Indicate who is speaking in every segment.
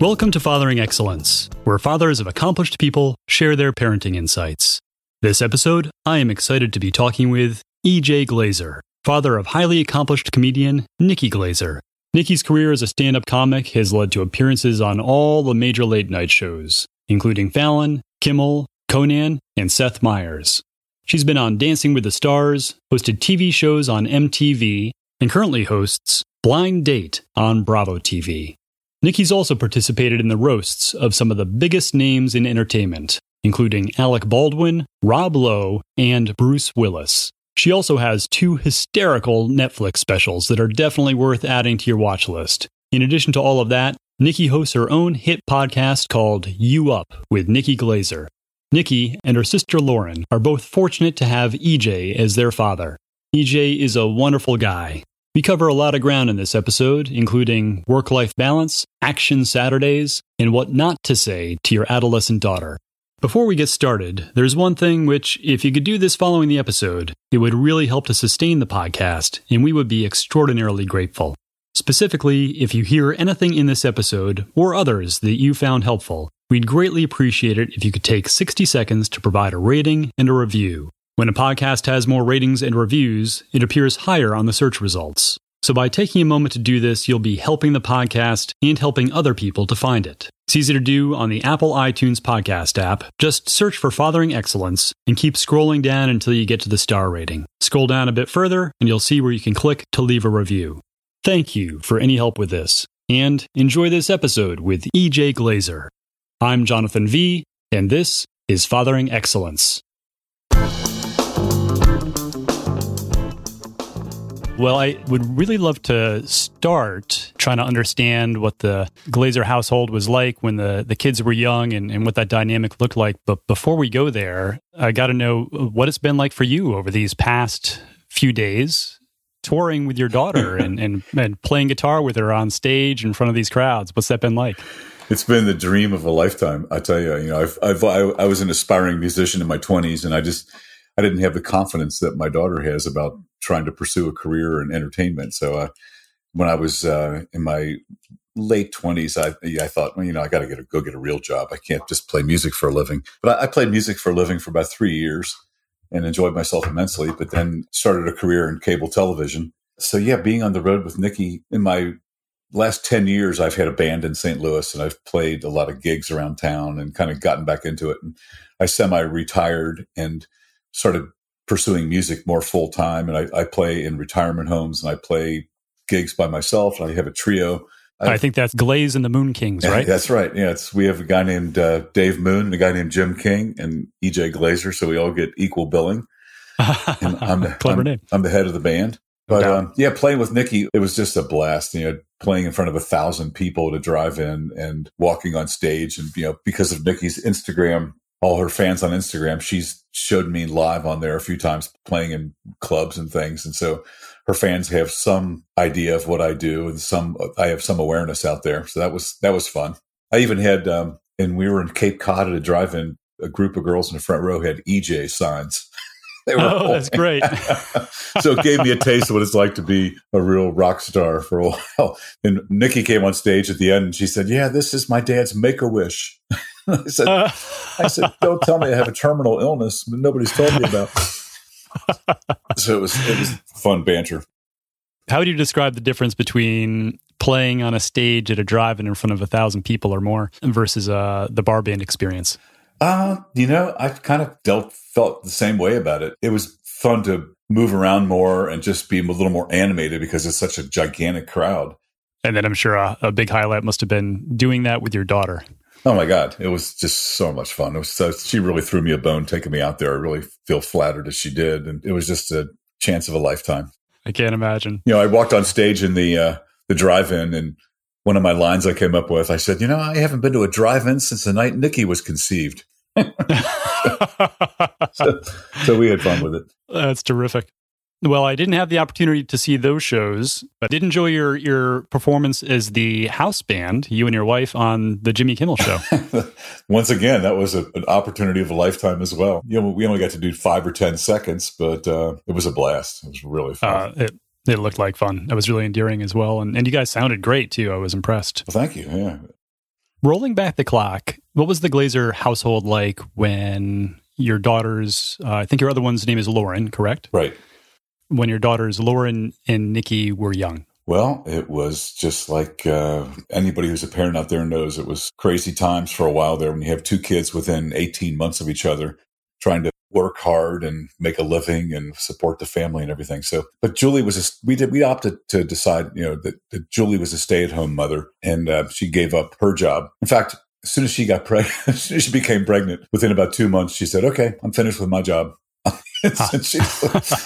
Speaker 1: Welcome to Fathering Excellence, where fathers of accomplished people share their parenting insights. This episode, I am excited to be talking with E.J. Glazer, father of highly accomplished comedian Nikki Glazer. Nikki's career as a stand up comic has led to appearances on all the major late night shows, including Fallon, Kimmel, Conan, and Seth Meyers. She's been on Dancing with the Stars, hosted TV shows on MTV, and currently hosts Blind Date on Bravo TV. Nikki's also participated in the roasts of some of the biggest names in entertainment, including Alec Baldwin, Rob Lowe, and Bruce Willis. She also has two hysterical Netflix specials that are definitely worth adding to your watch list. In addition to all of that, Nikki hosts her own hit podcast called You Up with Nikki Glazer. Nikki and her sister Lauren are both fortunate to have EJ as their father. EJ is a wonderful guy. We cover a lot of ground in this episode, including work life balance, action Saturdays, and what not to say to your adolescent daughter. Before we get started, there's one thing which, if you could do this following the episode, it would really help to sustain the podcast, and we would be extraordinarily grateful. Specifically, if you hear anything in this episode or others that you found helpful, we'd greatly appreciate it if you could take 60 seconds to provide a rating and a review. When a podcast has more ratings and reviews, it appears higher on the search results. So by taking a moment to do this, you'll be helping the podcast and helping other people to find it. It's easy to do on the Apple iTunes podcast app. Just search for Fathering Excellence and keep scrolling down until you get to the star rating. Scroll down a bit further and you'll see where you can click to leave a review. Thank you for any help with this, and enjoy this episode with EJ Glazer. I'm Jonathan V, and this is Fathering Excellence. Well, I would really love to start trying to understand what the Glazer household was like when the, the kids were young and, and what that dynamic looked like. But before we go there, I got to know what it's been like for you over these past few days touring with your daughter and, and, and playing guitar with her on stage in front of these crowds. What's that been like?
Speaker 2: It's been the dream of a lifetime. I tell you, you know, I've, I've I, I was an aspiring musician in my twenties, and I just I didn't have the confidence that my daughter has about trying to pursue a career in entertainment. So uh, when I was uh, in my late twenties, I I thought, well, you know, I got to get a go get a real job. I can't just play music for a living. But I, I, played music for a living for about three years and enjoyed myself immensely. But then started a career in cable television. So yeah, being on the road with Nikki in my last 10 years i've had a band in st louis and i've played a lot of gigs around town and kind of gotten back into it and i semi-retired and started pursuing music more full time. And I, I, play in retirement homes and I play gigs by myself. And I have a trio.
Speaker 1: I, I think that's Glaze and the Moon Kings, right?
Speaker 2: That's right. Yeah, it's we have a guy named uh, Dave Moon and a guy named Jim King and EJ Glazer, so we all get equal billing.
Speaker 1: And I'm the, Clever
Speaker 2: I'm,
Speaker 1: name.
Speaker 2: I'm the head of the band. But um, yeah, playing with Nikki, it was just a blast. You know, playing in front of a thousand people to drive in and walking on stage, and you know, because of Nikki's Instagram all her fans on Instagram. She's showed me live on there a few times playing in clubs and things. And so her fans have some idea of what I do and some, I have some awareness out there. So that was, that was fun. I even had, um, and we were in Cape Cod at a drive in, a group of girls in the front row had EJ signs.
Speaker 1: They were oh, that's great.
Speaker 2: so it gave me a taste of what it's like to be a real rock star for a while. And Nikki came on stage at the end and she said, Yeah, this is my dad's make a wish. I said, uh, I said, don't tell me I have a terminal illness nobody's told me about. So it was it was fun banter.
Speaker 1: How would you describe the difference between playing on a stage at a drive-in in front of a thousand people or more versus uh, the bar band experience?
Speaker 2: Uh, you know, I kind of dealt felt the same way about it. It was fun to move around more and just be a little more animated because it's such a gigantic crowd.
Speaker 1: And then I'm sure a, a big highlight must have been doing that with your daughter.
Speaker 2: Oh my God. It was just so much fun. It was so, she really threw me a bone taking me out there. I really feel flattered as she did. And it was just a chance of a lifetime.
Speaker 1: I can't imagine.
Speaker 2: You know, I walked on stage in the, uh, the drive in and one of my lines I came up with, I said, you know, I haven't been to a drive in since the night Nikki was conceived. so, so we had fun with it.
Speaker 1: That's terrific. Well, I didn't have the opportunity to see those shows, but I did enjoy your your performance as the house band, you and your wife on the Jimmy Kimmel show.
Speaker 2: Once again, that was a, an opportunity of a lifetime as well. You know, we only got to do five or ten seconds, but uh, it was a blast. It was really fun. Uh,
Speaker 1: it, it looked like fun. It was really endearing as well, and and you guys sounded great too. I was impressed.
Speaker 2: Well, thank you. Yeah.
Speaker 1: Rolling back the clock, what was the Glazer household like when your daughter's? Uh, I think your other one's name is Lauren, correct?
Speaker 2: Right
Speaker 1: when your daughters Lauren and Nikki were young?
Speaker 2: Well, it was just like uh, anybody who's a parent out there knows it was crazy times for a while there when you have two kids within 18 months of each other trying to work hard and make a living and support the family and everything. So, but Julie was, a, we did, we opted to decide, you know, that, that Julie was a stay at home mother and uh, she gave up her job. In fact, as soon as she got pregnant, she became pregnant, within about two months, she said, okay, I'm finished with my job. she,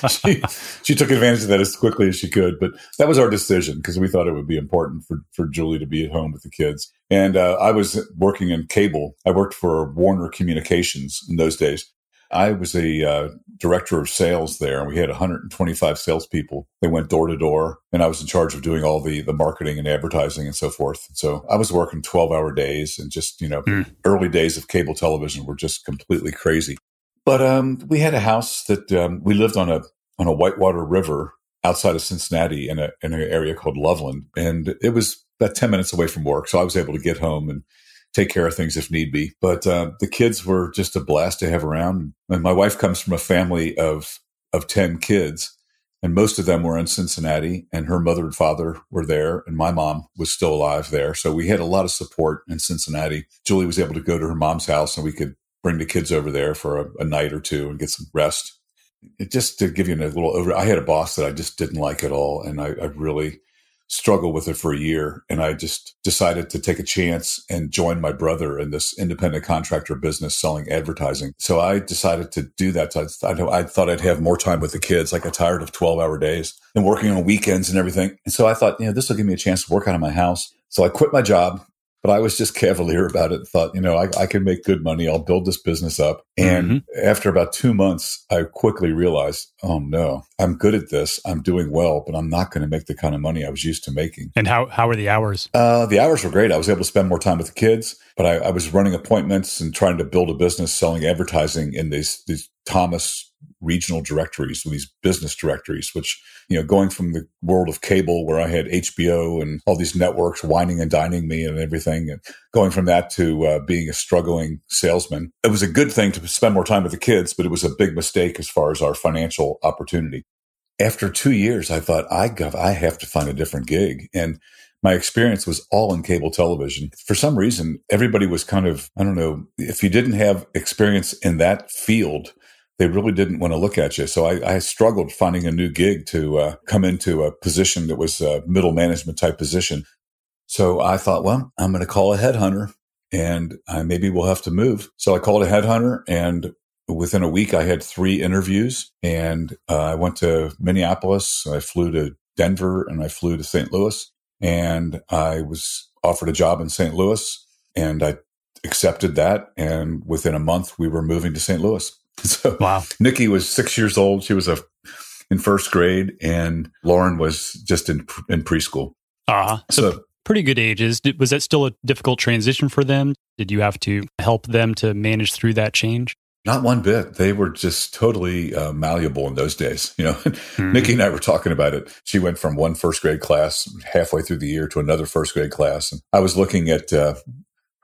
Speaker 2: she, she took advantage of that as quickly as she could. But that was our decision because we thought it would be important for, for Julie to be at home with the kids. And uh, I was working in cable. I worked for Warner Communications in those days. I was a uh, director of sales there, and we had 125 salespeople. They went door to door, and I was in charge of doing all the the marketing and advertising and so forth. So I was working 12 hour days, and just you know, mm. early days of cable television were just completely crazy. But um, we had a house that um, we lived on a on a whitewater river outside of Cincinnati in a in an area called Loveland, and it was about ten minutes away from work, so I was able to get home and take care of things if need be. But uh, the kids were just a blast to have around. And my wife comes from a family of of ten kids, and most of them were in Cincinnati. And her mother and father were there, and my mom was still alive there. So we had a lot of support in Cincinnati. Julie was able to go to her mom's house, and we could bring the kids over there for a, a night or two and get some rest. It just to give you a little over, I had a boss that I just didn't like at all, and I, I really struggled with it for a year. And I just decided to take a chance and join my brother in this independent contractor business selling advertising. So I decided to do that. I, I thought I'd have more time with the kids. I got tired of 12 hour days and working on weekends and everything. And so I thought, you know, this will give me a chance to work out of my house. So I quit my job but I was just cavalier about it. Thought, you know, I, I can make good money. I'll build this business up. And mm-hmm. after about two months, I quickly realized, oh no, I'm good at this. I'm doing well, but I'm not going to make the kind of money I was used to making.
Speaker 1: And how how were the hours?
Speaker 2: Uh, the hours were great. I was able to spend more time with the kids, but I, I was running appointments and trying to build a business selling advertising in these these Thomas regional directories, these business directories, which, you know, going from the world of cable where I had HBO and all these networks wining and dining me and everything, and going from that to uh, being a struggling salesman. It was a good thing to spend more time with the kids, but it was a big mistake as far as our financial opportunity. After two years, I thought I got, I have to find a different gig. And my experience was all in cable television. For some reason, everybody was kind of, I don't know, if you didn't have experience in that field, they really didn't want to look at you. So I, I struggled finding a new gig to uh, come into a position that was a middle management type position. So I thought, well, I'm going to call a headhunter and uh, maybe we'll have to move. So I called a headhunter and within a week I had three interviews and uh, I went to Minneapolis. I flew to Denver and I flew to St. Louis and I was offered a job in St. Louis and I accepted that. And within a month we were moving to St. Louis. So wow. Nikki was six years old. She was a in first grade, and Lauren was just in in preschool.
Speaker 1: Ah, uh, so, so pretty good ages. Was that still a difficult transition for them? Did you have to help them to manage through that change?
Speaker 2: Not one bit. They were just totally uh, malleable in those days. You know, mm-hmm. Nikki and I were talking about it. She went from one first grade class halfway through the year to another first grade class, and I was looking at uh,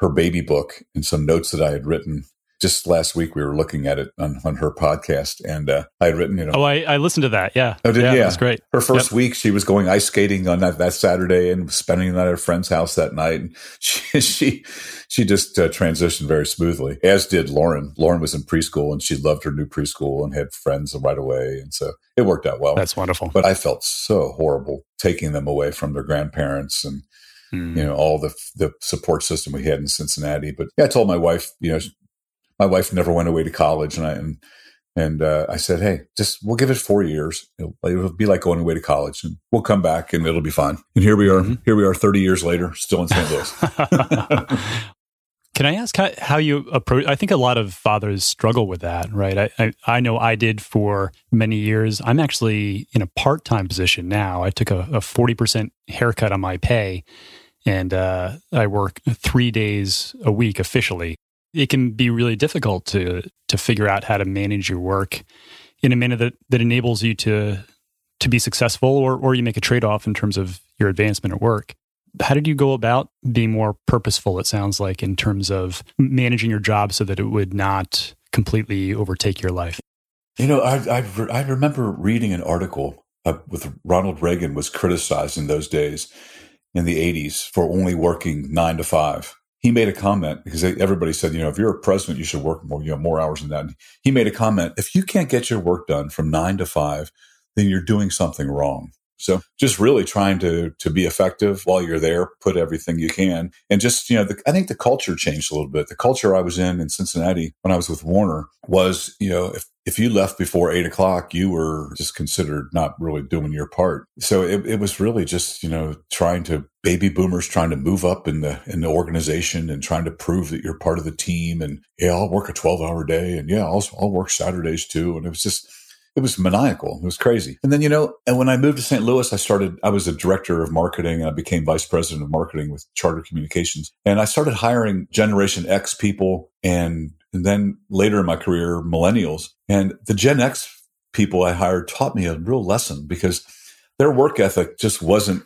Speaker 2: her baby book and some notes that I had written just last week we were looking at it on, on her podcast and uh, I had written, you know.
Speaker 1: Oh, I, I listened to that. Yeah.
Speaker 2: Oh, did, yeah.
Speaker 1: yeah. That's great.
Speaker 2: Her first yep. week, she was going ice skating on that, that Saturday and spending the night at a friend's house that night. And she, she, she just uh, transitioned very smoothly, as did Lauren. Lauren was in preschool and she loved her new preschool and had friends right away. And so it worked out well.
Speaker 1: That's wonderful.
Speaker 2: But I felt so horrible taking them away from their grandparents and, Mm. you know all the the support system we had in Cincinnati. But yeah, I told my wife, you know, my wife never went away to college, and I and, and uh, I said, hey, just we'll give it four years. It'll, it'll, be like going away to college, and we'll come back, and it'll be fine. And here we are. Mm-hmm. Here we are, thirty years later, still in St. Louis.
Speaker 1: Can I ask how, how, you approach? I think a lot of fathers struggle with that, right? I, I, I, know I did for many years. I'm actually in a part time position now. I took a, a 40% haircut on my pay and uh, I work three days a week officially. It can be really difficult to, to figure out how to manage your work in a manner that, that enables you to, to be successful or, or you make a trade off in terms of your advancement at work. How did you go about being more purposeful, it sounds like, in terms of managing your job so that it would not completely overtake your life?
Speaker 2: You know, I, I, I remember reading an article uh, with Ronald Reagan was criticized in those days in the 80s for only working nine to five. He made a comment because everybody said, you know, if you're a president, you should work more, you know, more hours than that. And he made a comment: if you can't get your work done from nine to five, then you're doing something wrong. So just really trying to to be effective while you're there, put everything you can, and just you know, the, I think the culture changed a little bit. The culture I was in in Cincinnati when I was with Warner was, you know, if if you left before eight o'clock, you were just considered not really doing your part. So it, it was really just you know trying to baby boomers trying to move up in the in the organization and trying to prove that you're part of the team. And yeah, I'll work a twelve hour day, and yeah, I'll I'll work Saturdays too. And it was just it was maniacal. It was crazy. And then, you know, and when I moved to St. Louis, I started, I was a director of marketing and I became vice president of marketing with Charter Communications. And I started hiring Generation X people and, and then later in my career, millennials. And the Gen X people I hired taught me a real lesson because their work ethic just wasn't,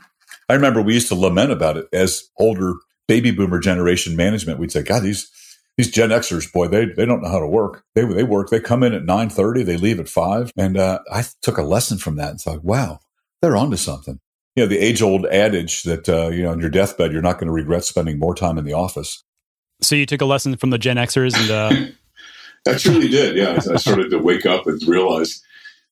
Speaker 2: I remember we used to lament about it as older baby boomer generation management. We'd say, God, these, these Gen Xers, boy, they they don't know how to work. They they work. They come in at nine thirty. They leave at five. And uh, I took a lesson from that and thought, wow, they're onto something. You know, the age old adage that uh, you know, on your deathbed, you're not going to regret spending more time in the office.
Speaker 1: So you took a lesson from the Gen Xers, and uh...
Speaker 2: I truly did. Yeah, I started to wake up and realize,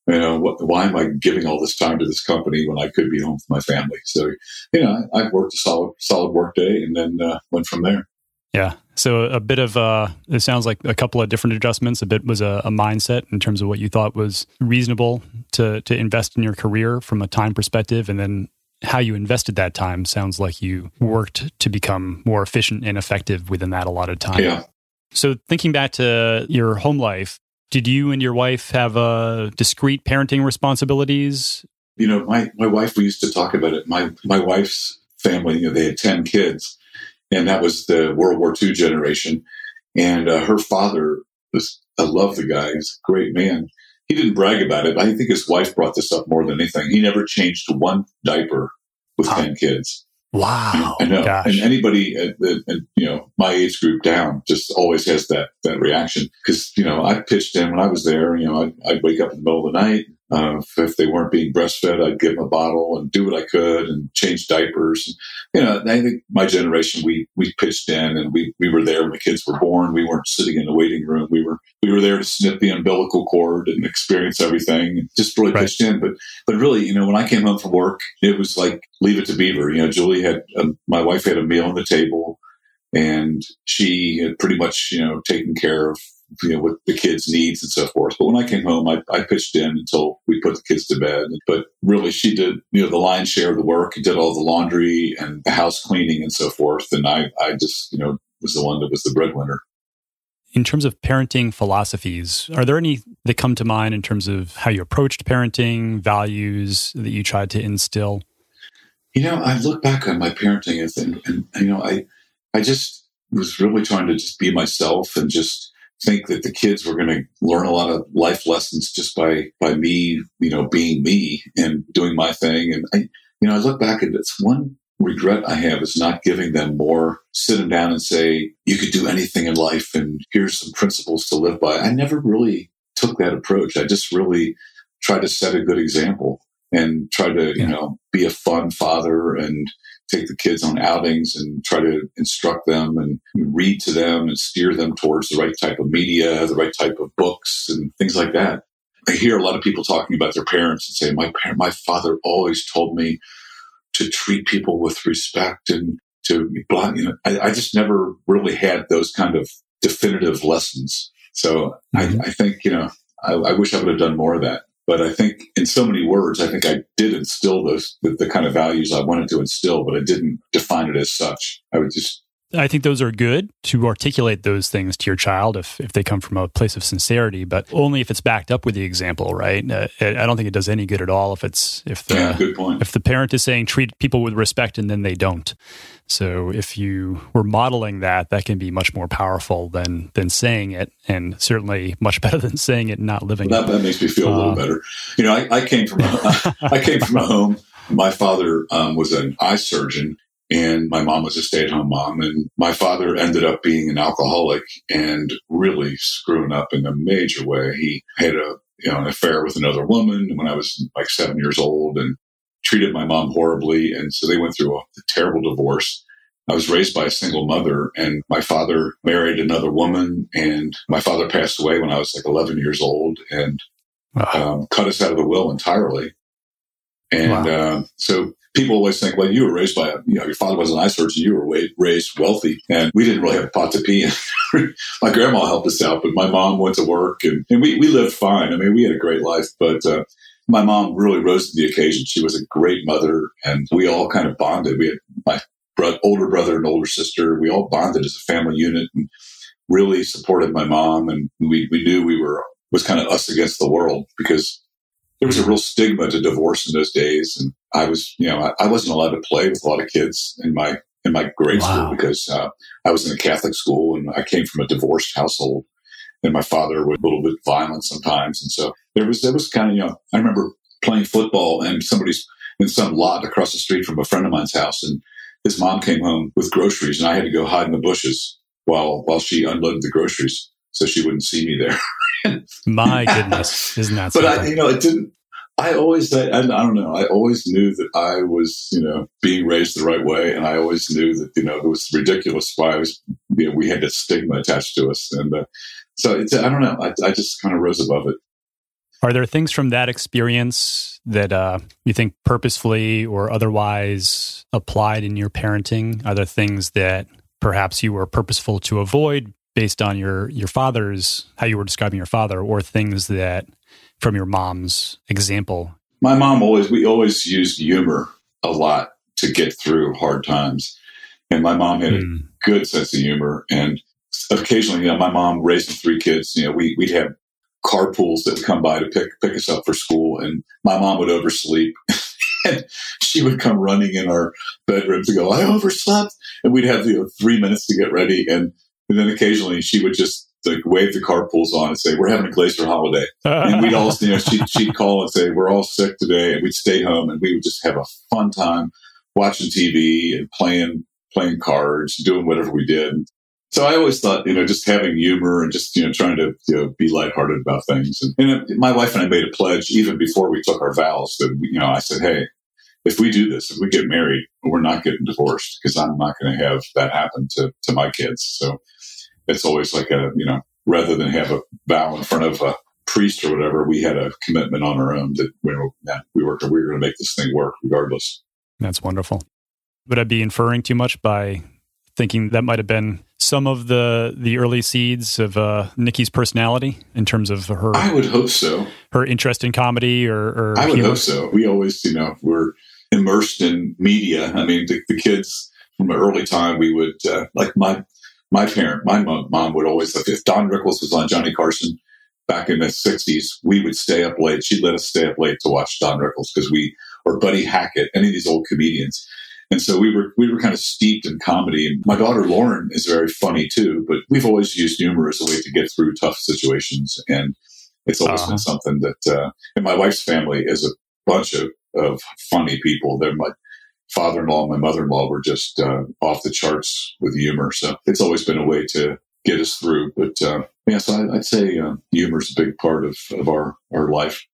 Speaker 2: you know, what, why am I giving all this time to this company when I could be home with my family? So, you know, I, I worked a solid solid work day and then uh, went from there.
Speaker 1: Yeah. So a bit of uh, it sounds like a couple of different adjustments. A bit was a, a, mindset in terms of what you thought was reasonable to to invest in your career from a time perspective, and then how you invested that time sounds like you worked to become more efficient and effective within that allotted time.
Speaker 2: Yeah.
Speaker 1: So thinking back to your home life, did you and your wife have uh, discrete parenting responsibilities?
Speaker 2: You know, my my wife. We used to talk about it. My my wife's family. You know, they had ten kids and that was the World War II generation. And uh, her father was, I love the guy. He's a great man. He didn't brag about it. I think his wife brought this up more than anything. He never changed one diaper with 10 kids.
Speaker 1: Wow.
Speaker 2: I know. Uh, gosh. And anybody at, at, at, you know, my age group down just always has that, that reaction. Cause, you know, I pitched in when I was there, you know, I'd, I'd wake up in the middle of the night, uh, if they weren't being breastfed, I'd give them a bottle and do what I could and change diapers. And, you know, I think my generation, we, we pitched in and we, we were there when the kids were born. We weren't sitting in the waiting room. We were, we were there to snip the umbilical cord and experience everything and just really right. pitched in. But, but really, you know, when I came home from work, it was like, leave it to Beaver. You know, Julie had, um, my wife had a meal on the table and she had pretty much, you know, taken care of you know, with the kids' needs and so forth. But when I came home, I, I pitched in until we put the kids to bed. But really, she did, you know, the lion's share of the work, did all the laundry and the house cleaning and so forth. And I, I just, you know, was the one that was the breadwinner.
Speaker 1: In terms of parenting philosophies, are there any that come to mind in terms of how you approached parenting, values that you tried to instill?
Speaker 2: You know, I look back on my parenting and, and, and you know, I, I just was really trying to just be myself and just think that the kids were going to learn a lot of life lessons just by by me, you know, being me and doing my thing. And I, you know, I look back at this one regret I have is not giving them more, sit them down and say, you could do anything in life and here's some principles to live by. I never really took that approach. I just really tried to set a good example and try to, yeah. you know, be a fun father and take the kids on outings and try to instruct them and read to them and steer them towards the right type of media, the right type of books and things like that. I hear a lot of people talking about their parents and say, my parent, my father always told me to treat people with respect and to blah. You know, I, I just never really had those kind of definitive lessons. So mm-hmm. I, I, think, you know, I, I wish I would have done more of that. But I think in so many words, I think I did instill those, the, the kind of values I wanted to instill, but I didn't define it as such. I would just
Speaker 1: I think those are good to articulate those things to your child if, if they come from a place of sincerity, but only if it's backed up with the example, right? Uh, I don't think it does any good at all if it's if the
Speaker 2: yeah, good point.
Speaker 1: if the parent is saying treat people with respect and then they don't. So if you were modeling that, that can be much more powerful than than saying it, and certainly much better than saying it and not living
Speaker 2: well, that,
Speaker 1: it.
Speaker 2: That makes me feel a little uh, better. You know, I, I came from a, I came from a home. My father um, was an eye surgeon, and my mom was a stay at home mom. And my father ended up being an alcoholic and really screwing up in a major way. He had a you know, an affair with another woman when I was like seven years old and treated my mom horribly. And so they went through a, a terrible divorce. I was raised by a single mother and my father married another woman and my father passed away when I was like 11 years old and um, cut us out of the will entirely. And wow. uh, so people always think, well, you were raised by, a, you know, your father was an eye surgeon, you were raised wealthy, and we didn't really have a pot to pee in. my grandma helped us out, but my mom went to work, and, and we, we lived fine. I mean, we had a great life, but uh, my mom really rose to the occasion. She was a great mother, and we all kind of bonded. We had my bro- older brother and older sister. We all bonded as a family unit, and really supported my mom. And we we knew we were was kind of us against the world because there was a real stigma to divorce in those days. And I was, you know, I, I wasn't allowed to play with a lot of kids in my in my grade wow. school because uh, I was in a Catholic school and I came from a divorced household. And my father was a little bit violent sometimes, and so there was there was kind of you know I remember playing football and somebody's in some lot across the street from a friend of mine's house, and his mom came home with groceries, and I had to go hide in the bushes while while she unloaded the groceries so she wouldn't see me there.
Speaker 1: My goodness, isn't that?
Speaker 2: But I, you know, it didn't. I always, I, I don't know. I always knew that I was, you know, being raised the right way, and I always knew that, you know, it was ridiculous why I was, you know, we had this stigma attached to us, and uh, so it's, I don't know. I, I just kind of rose above it.
Speaker 1: Are there things from that experience that uh, you think purposefully or otherwise applied in your parenting? Are there things that perhaps you were purposeful to avoid based on your your father's how you were describing your father or things that from your mom's example?
Speaker 2: My mom always we always used humor a lot to get through hard times. And my mom had mm. a hmm. good sense of humor. And occasionally you know my mom raising three kids you know we, we'd have carpools that would come by to pick pick us up for school. And my mom would oversleep. And she would come running in our bedroom to go i overslept. And we'd have you know, three minutes to get ready. And and then occasionally she would just like wave the carpools on and say, "We're having a Glazer holiday," and we'd all, you know, she'd, she'd call and say, "We're all sick today," and we'd stay home and we would just have a fun time watching TV and playing playing cards, doing whatever we did. So I always thought, you know, just having humor and just you know trying to you know, be lighthearted about things. And, and uh, my wife and I made a pledge even before we took our vows that you know I said, "Hey, if we do this, if we get married, we're not getting divorced because I'm not going to have that happen to to my kids." So it's always like a, you know, rather than have a vow in front of a priest or whatever, we had a commitment on our own that we were, we were going to make this thing work regardless.
Speaker 1: That's wonderful. Would I be inferring too much by thinking that might have been some of the the early seeds of uh, Nikki's personality in terms of her?
Speaker 2: I would hope so.
Speaker 1: Her interest in comedy, or, or
Speaker 2: I would humor? hope so. We always, you know, we're immersed in media. I mean, the, the kids from an early time, we would uh, like my my parent, my mom, mom would always, if Don Rickles was on Johnny Carson back in the 60s, we would stay up late. She'd let us stay up late to watch Don Rickles because we, or Buddy Hackett, any of these old comedians. And so we were, we were kind of steeped in comedy. And my daughter Lauren is very funny too, but we've always used humor as a way to get through tough situations. And it's always uh-huh. been something that, uh, and my wife's family is a bunch of, of funny people. They're my, father-in-law and my mother-in-law were just uh, off the charts with humor. So it's always been a way to get us through. But uh, yeah, so I, would say uh, humor is a big part of, of our, our life.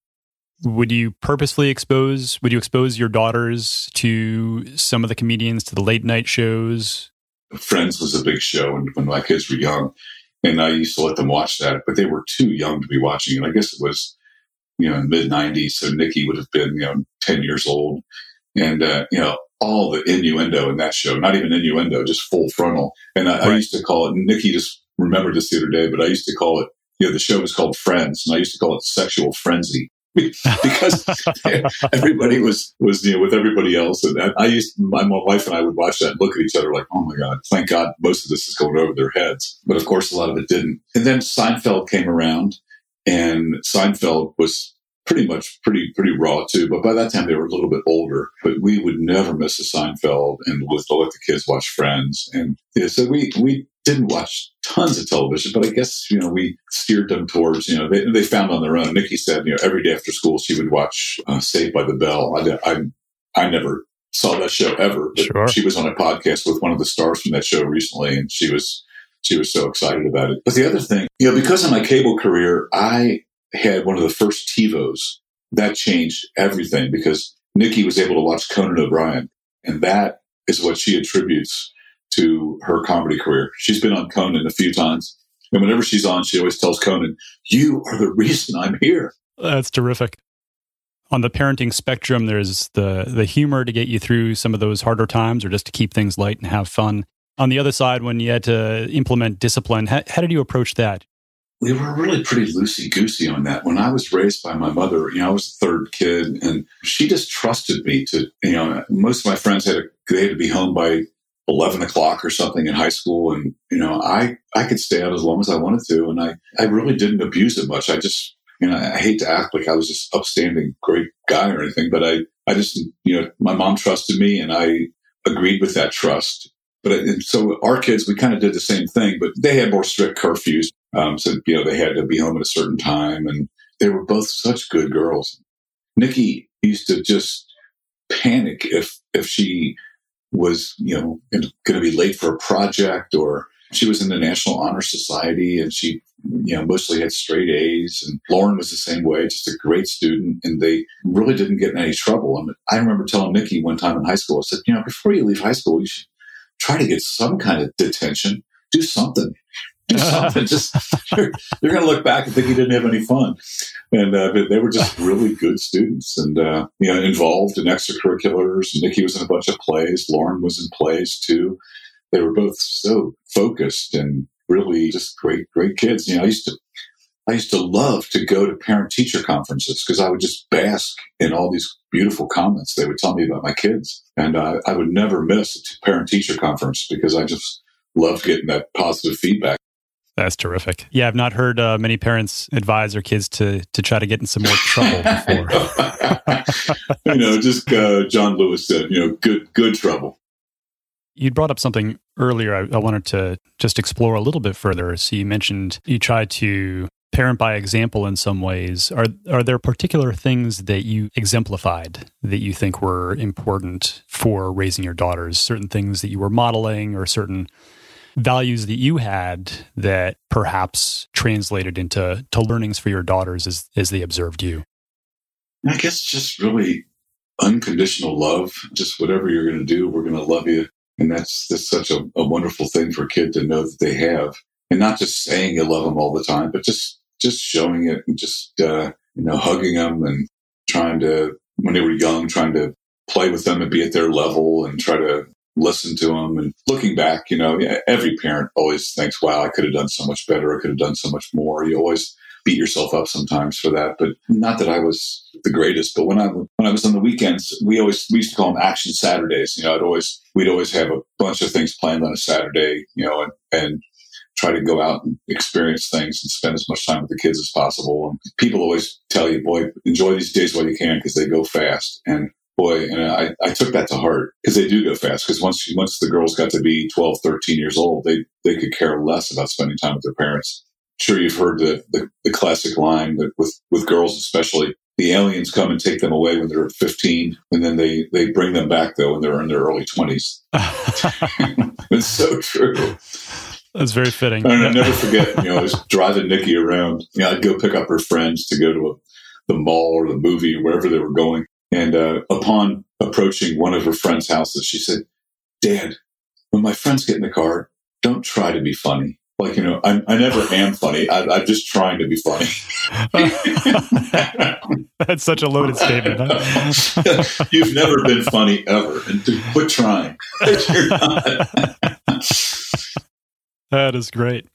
Speaker 1: Would you purposely expose, would you expose your daughters to some of the comedians, to the late night shows?
Speaker 2: Friends was a big show when, when my kids were young. And I used to let them watch that, but they were too young to be watching it. I guess it was, you know, mid 90s. So Nikki would have been, you know, 10 years old. And, uh, you know, all the innuendo in that show, not even innuendo, just full frontal. And I, right. I used to call it, Nikki just remembered this the other day, but I used to call it, you know, the show was called Friends, and I used to call it Sexual Frenzy because everybody was was you know with everybody else, and I used my, my wife and I would watch that and look at each other like, oh my god, thank God most of this is going over their heads, but of course a lot of it didn't. And then Seinfeld came around, and Seinfeld was pretty much pretty pretty raw too. But by that time they were a little bit older. But we would never miss a Seinfeld, and we'd let the kids watch Friends, and yeah, so we we didn't watch tons of television, but I guess you know we steered them towards you know they, they found on their own. Nikki said you know every day after school she would watch uh, Saved by the Bell. I, I I never saw that show ever, but sure. she was on a podcast with one of the stars from that show recently, and she was she was so excited about it. But the other thing, you know, because of my cable career, I had one of the first TiVos. That changed everything because Nikki was able to watch Conan O'Brien, and that is what she attributes to her comedy career. She's been on Conan a few times, and whenever she's on, she always tells Conan, "You are the reason I'm here."
Speaker 1: That's terrific. On the parenting spectrum, there's the the humor to get you through some of those harder times, or just to keep things light and have fun. On the other side, when you had to implement discipline, how, how did you approach that?
Speaker 2: We were really pretty loosey goosey on that. When I was raised by my mother, you know, I was the third kid, and she just trusted me to, you know, most of my friends had, a, they had to be home by 11 o'clock or something in high school. And, you know, I, I could stay out as long as I wanted to. And I, I really didn't abuse it much. I just, you know, I hate to act like I was this upstanding, great guy or anything, but I, I just, you know, my mom trusted me and I agreed with that trust. But so our kids, we kind of did the same thing, but they had more strict curfews. Um, so, you know, they had to be home at a certain time and they were both such good girls. Nikki used to just panic if, if she was, you know, going to be late for a project or she was in the National Honor Society and she, you know, mostly had straight A's. And Lauren was the same way, just a great student. And they really didn't get in any trouble. And I remember telling Nikki one time in high school, I said, you know, before you leave high school, you should try to get some kind of detention. Do something do something. just you're, you're going to look back and think you didn't have any fun. And uh, they were just really good students, and uh, you know, involved in extracurriculars. Nikki was in a bunch of plays. Lauren was in plays too. They were both so focused and really just great, great kids. You know, I used to. I used to love to go to parent teacher conferences because I would just bask in all these beautiful comments they would tell me about my kids. And uh, I would never miss a parent teacher conference because I just loved getting that positive feedback.
Speaker 1: That's terrific. Yeah, I've not heard uh, many parents advise their kids to to try to get in some more trouble
Speaker 2: before. you know, just uh, John Lewis said, you know, good good trouble.
Speaker 1: You brought up something earlier. I, I wanted to just explore a little bit further. So you mentioned you try to parent by example in some ways. Are are there particular things that you exemplified that you think were important for raising your daughters? Certain things that you were modeling, or certain values that you had that perhaps translated into to learnings for your daughters as, as they observed you?
Speaker 2: I guess just really unconditional love. Just whatever you're going to do, we're going to love you. And that's, that's such a, a wonderful thing for a kid to know that they have. And not just saying you love them all the time, but just, just showing it and just, uh, you know, hugging them and trying to, when they were young, trying to play with them and be at their level and try to listen to them. And looking back, you know, every parent always thinks, wow, I could have done so much better. I could have done so much more. You always beat yourself up sometimes for that. But not that I was the greatest, but when I, when I was on the weekends, we always, we used to call them action Saturdays. You know, I'd always, we'd always have a bunch of things planned on a Saturday, you know, and, and try to go out and experience things and spend as much time with the kids as possible. And people always tell you, boy, enjoy these days while you can because they go fast. And boy, and I, I took that to heart because they do go fast. Because once once the girls got to be 12, 13 years old, they they could care less about spending time with their parents. sure, you've heard the, the, the classic line that with with girls especially, the aliens come and take them away when they're 15, and then they they bring them back though when they're in their early 20s. it's so true.
Speaker 1: That's very fitting.
Speaker 2: And I never forget, you know, I was driving Nikki around. You know, I'd go pick up her friends to go to a, the mall or the movie, or wherever they were going. And uh, upon approaching one of her friend's houses, she said, Dad, when my friends get in the car, don't try to be funny. Like, you know, I, I never am funny. I, am just trying to be funny.
Speaker 1: That's such a loaded statement.
Speaker 2: Huh? You've never been funny ever. And quit trying.
Speaker 1: that is great.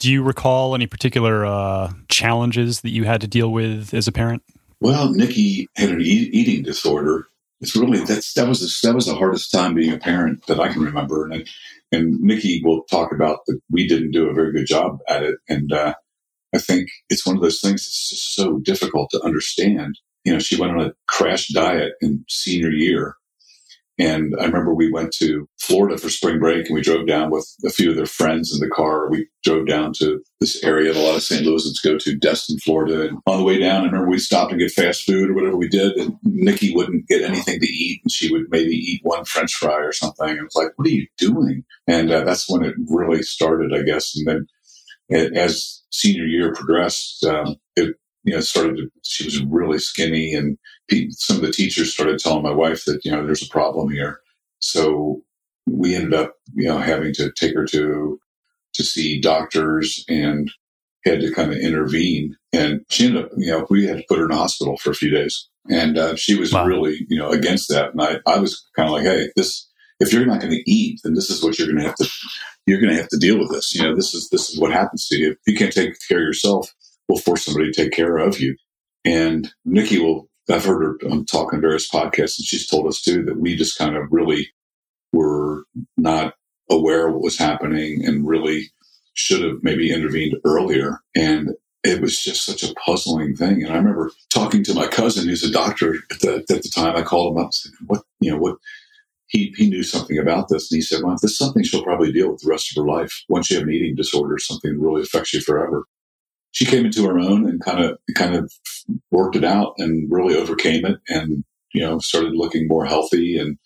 Speaker 1: Do you recall any particular uh, challenges that you had to deal with as a parent?
Speaker 2: Well, Nikki had an e- eating disorder. It's really that's that was the, that was the hardest time being a parent that I can remember, and and Nikki will talk about that we didn't do a very good job at it, and uh, I think it's one of those things that's just so difficult to understand. You know, she went on a crash diet in senior year, and I remember we went to Florida for spring break and we drove down with a few of their friends in the car. We drove down to this area that a lot of St. Louisans go to, Destin, Florida. And on the way down, I remember we stopped and get fast food or whatever we did. And Nikki wouldn't get anything to eat and she would maybe eat one French fry or something. And I was like, what are you doing? And uh, that's when it really started, I guess. And then it, as senior year progressed, um, it you know started to, she was really skinny and some of the teachers started telling my wife that you know there's a problem here. So we ended up you know having to take her to to see doctors and had to kind of intervene. And she ended up you know we had to put her in a hospital for a few days. And uh, she was wow. really you know against that. And i, I was kind of like hey this if you're not going to eat then this is what you're going to have to you're going to have to deal with this. You know this is this is what happens to you. If you can't take care of yourself we'll force somebody to take care of you. And nikki will I've heard her um, talk on various podcasts, and she's told us too that we just kind of really were not aware of what was happening and really should have maybe intervened earlier. And it was just such a puzzling thing. And I remember talking to my cousin, who's a doctor at the, at the time. I called him up and said, "What you know? What?" He, he knew something about this, and he said, "Well, this is something she'll probably deal with the rest of her life. Once you have an eating disorder, something really affects you forever." She came into her own and kind of kind of worked it out and really overcame it and, you know, started looking more healthy and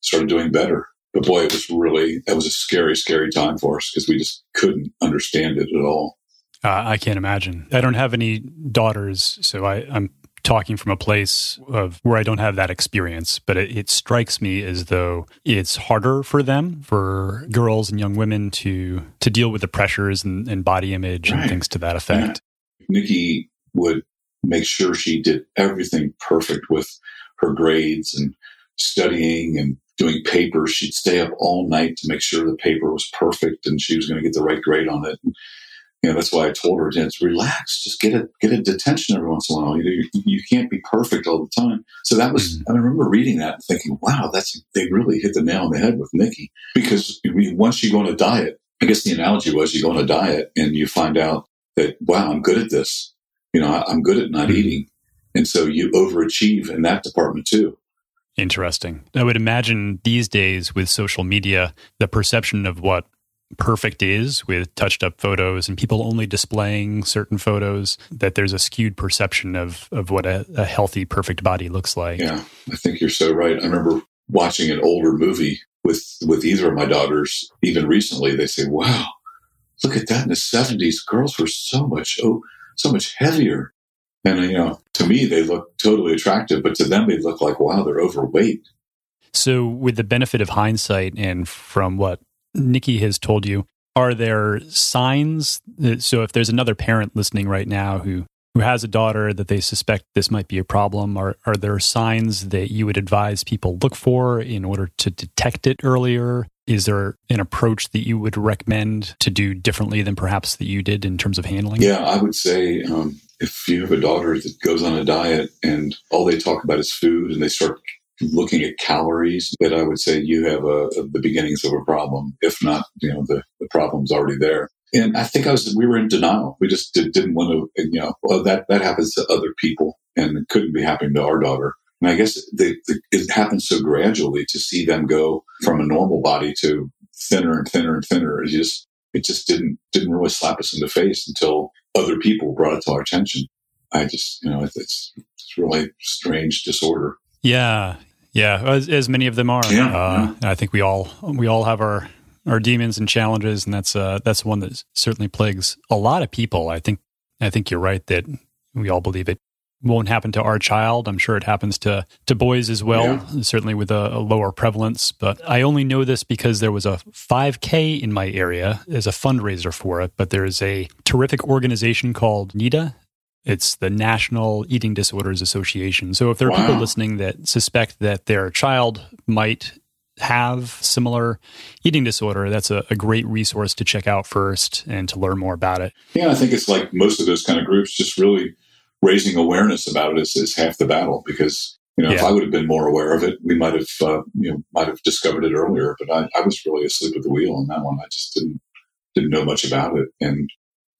Speaker 2: started doing better. But boy, it was really, that was a scary, scary time for us because we just couldn't understand it at all.
Speaker 1: Uh, I can't imagine. I don't have any daughters, so I, I'm talking from a place of where I don't have that experience, but it, it, strikes me as though it's harder for them, for girls and young women to to deal with the pressures and, and body image right. and things to that effect.
Speaker 2: Yeah. Nikki would make sure she did everything perfect with her grades and studying and doing papers. She'd stay up all night to make sure the paper was perfect and she was going to get the right grade on it. And, you know, that's why I told her, it's relax, just get a, get a detention every once in a while. You, you, you can't be perfect all the time. So that was, mm-hmm. I remember reading that and thinking, wow, that's, they really hit the nail on the head with Nikki because I mean, once you go on a diet, I guess the analogy was you go on a diet and you find out that, wow, I'm good at this you know, I, am good at not mm-hmm. eating. And so you overachieve in that department too.
Speaker 1: Interesting. I would imagine these days with social media, the perception of what perfect is with touched up photos and people only displaying certain photos, that there's a skewed perception of, of what a, a healthy, perfect body looks like.
Speaker 2: Yeah, I think you're so right. I remember watching an older movie with, with either of my daughters, even recently, they say, wow, look at that in the 70s. Girls were so much, oh, so much heavier. And, you know, to me, they look totally attractive, but to them, they look like, wow, they're overweight.
Speaker 1: So, with the benefit of hindsight and from what Nikki has told you, are there signs? That, so, if there's another parent listening right now who who has a daughter that they suspect this might be a problem, are are there signs that you would advise people look for in order to detect it earlier? Is there an approach that you would recommend to do differently than perhaps that you did in terms of handling?
Speaker 2: Yeah, I would say um, if you have a daughter that goes on a diet and all they talk about is food and they start looking at calories, that I would say you have a, the beginnings of a problem. If not, you know, the, the problem's already there. And I think I was, we were in denial. We just did, not want to, you know, well, that, that happens to other people and it couldn't be happening to our daughter. And I guess they, they, it happens so gradually to see them go from a normal body to thinner and thinner and thinner. It just, it just didn't, didn't really slap us in the face until other people brought it to our attention. I just, you know, it's, it's really strange disorder.
Speaker 1: Yeah. Yeah. As, as many of them are.
Speaker 2: Yeah, uh,
Speaker 1: yeah. I think we all, we all have our, our demons and challenges. And that's, uh, that's one that certainly plagues a lot of people. I think, I think you're right that we all believe it won't happen to our child. I'm sure it happens to to boys as well, yeah. certainly with a, a, lower prevalence. But I only know this because there was a 5K in my area as a fundraiser for it. But there is a terrific organization called NEDA. It's the National Eating Disorders Association. So if there are wow. people listening that suspect that their child might have similar eating disorder, that's a, a, great resource to check out first and to learn more about it.
Speaker 2: Yeah, I think it's like most of those kind of groups just really raising awareness about it is, is half the battle because you know, yeah. if I would have been more aware of it, we might have, uh, you know, might have discovered it earlier. But I, I was really asleep at the wheel on that one. I just didn't didn't know much about it, and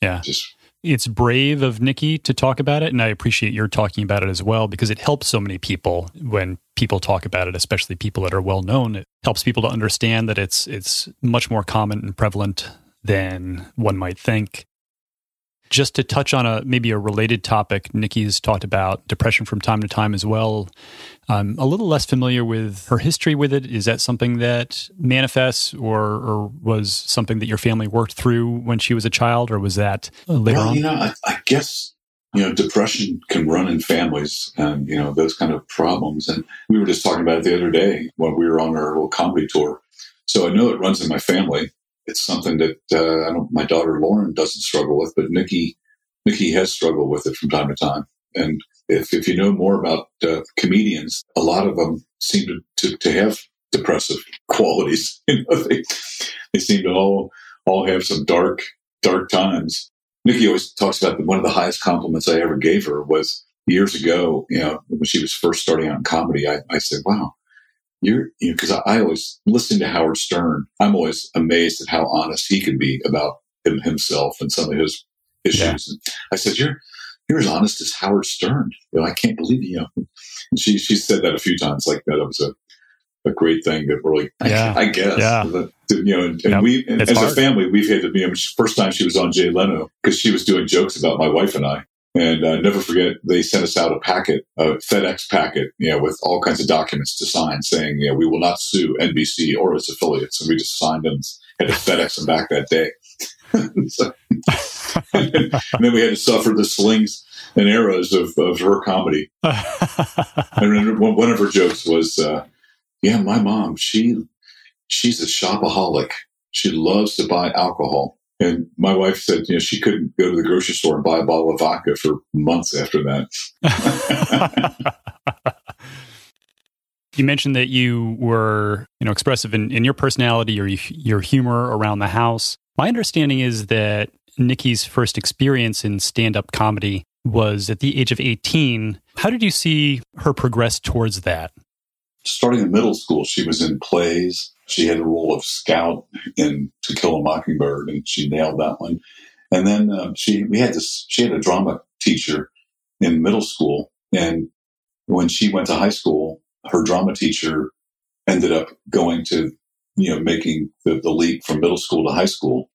Speaker 1: yeah,
Speaker 2: just
Speaker 1: it's brave of Nikki to talk about it, and I appreciate your talking about it as well because it helps so many people when people talk about it, especially people that are well known. It helps people to understand that it's it's much more common and prevalent than one might think. Just to touch on a maybe a related topic, Nikki's talked about depression from time to time as well. I'm a little less familiar with her history with it. Is that something that manifests, or, or was something that your family worked through when she was a child, or was that later
Speaker 2: well,
Speaker 1: on?
Speaker 2: You know, I, I guess you know depression can run in families, and you know those kind of problems. And we were just talking about it the other day when we were on our little comedy tour. So I know it runs in my family it's something that uh, my daughter Lauren doesn't struggle with, but Nikki Nikki has struggled with it from time to time. And if, if you know more about uh, comedians, a lot of them seem to, to, to have depressive qualities. You know, they, they seem to all all have some dark dark times. Nikki always talks about the, one of the highest compliments I ever gave her was years ago. You know, when she was first starting out in comedy, I, I said, "Wow, you're, you know, because I, I, always listen to Howard Stern. I'm always amazed at how honest he can be about him, himself and some of his issues. Yeah. I said, "You're you're as honest as Howard Stern." You know, I can't believe you know. And she she said that a few times, like that. It was a a great thing that really, yeah. I, I guess,
Speaker 1: yeah.
Speaker 2: That, you know, and, and yep. we, and as hard. a family, we've had to, you know, first time she was on Jay Leno because she was doing jokes about my wife and I. And uh, never forget, they sent us out a packet, a FedEx packet, you know, with all kinds of documents to sign saying, you know, we will not sue NBC or its affiliates. And we just signed them, had to FedEx them back that day. so, and, then, and, then, we had to suffer the slings and arrows of, of her comedy. and one of her jokes was, uh, yeah, my mom, she, she's a shopaholic. She loves to buy alcohol. And my wife said, you know, she couldn't go to the grocery store and buy a bottle of vodka for months after that.
Speaker 1: you mentioned that you were, you know, expressive in, in your personality or your humor around the house. My understanding is that Nikki's first experience in stand-up comedy was at the age of 18. How did you see her progress towards that?
Speaker 2: Starting in middle school, she was in plays she had the role of Scout in To Kill a Mockingbird, and she nailed that one. And then um, she we had this she had a drama teacher in middle school, and when she went to high school, her drama teacher ended up going to you know making the, the leap from middle school to high school,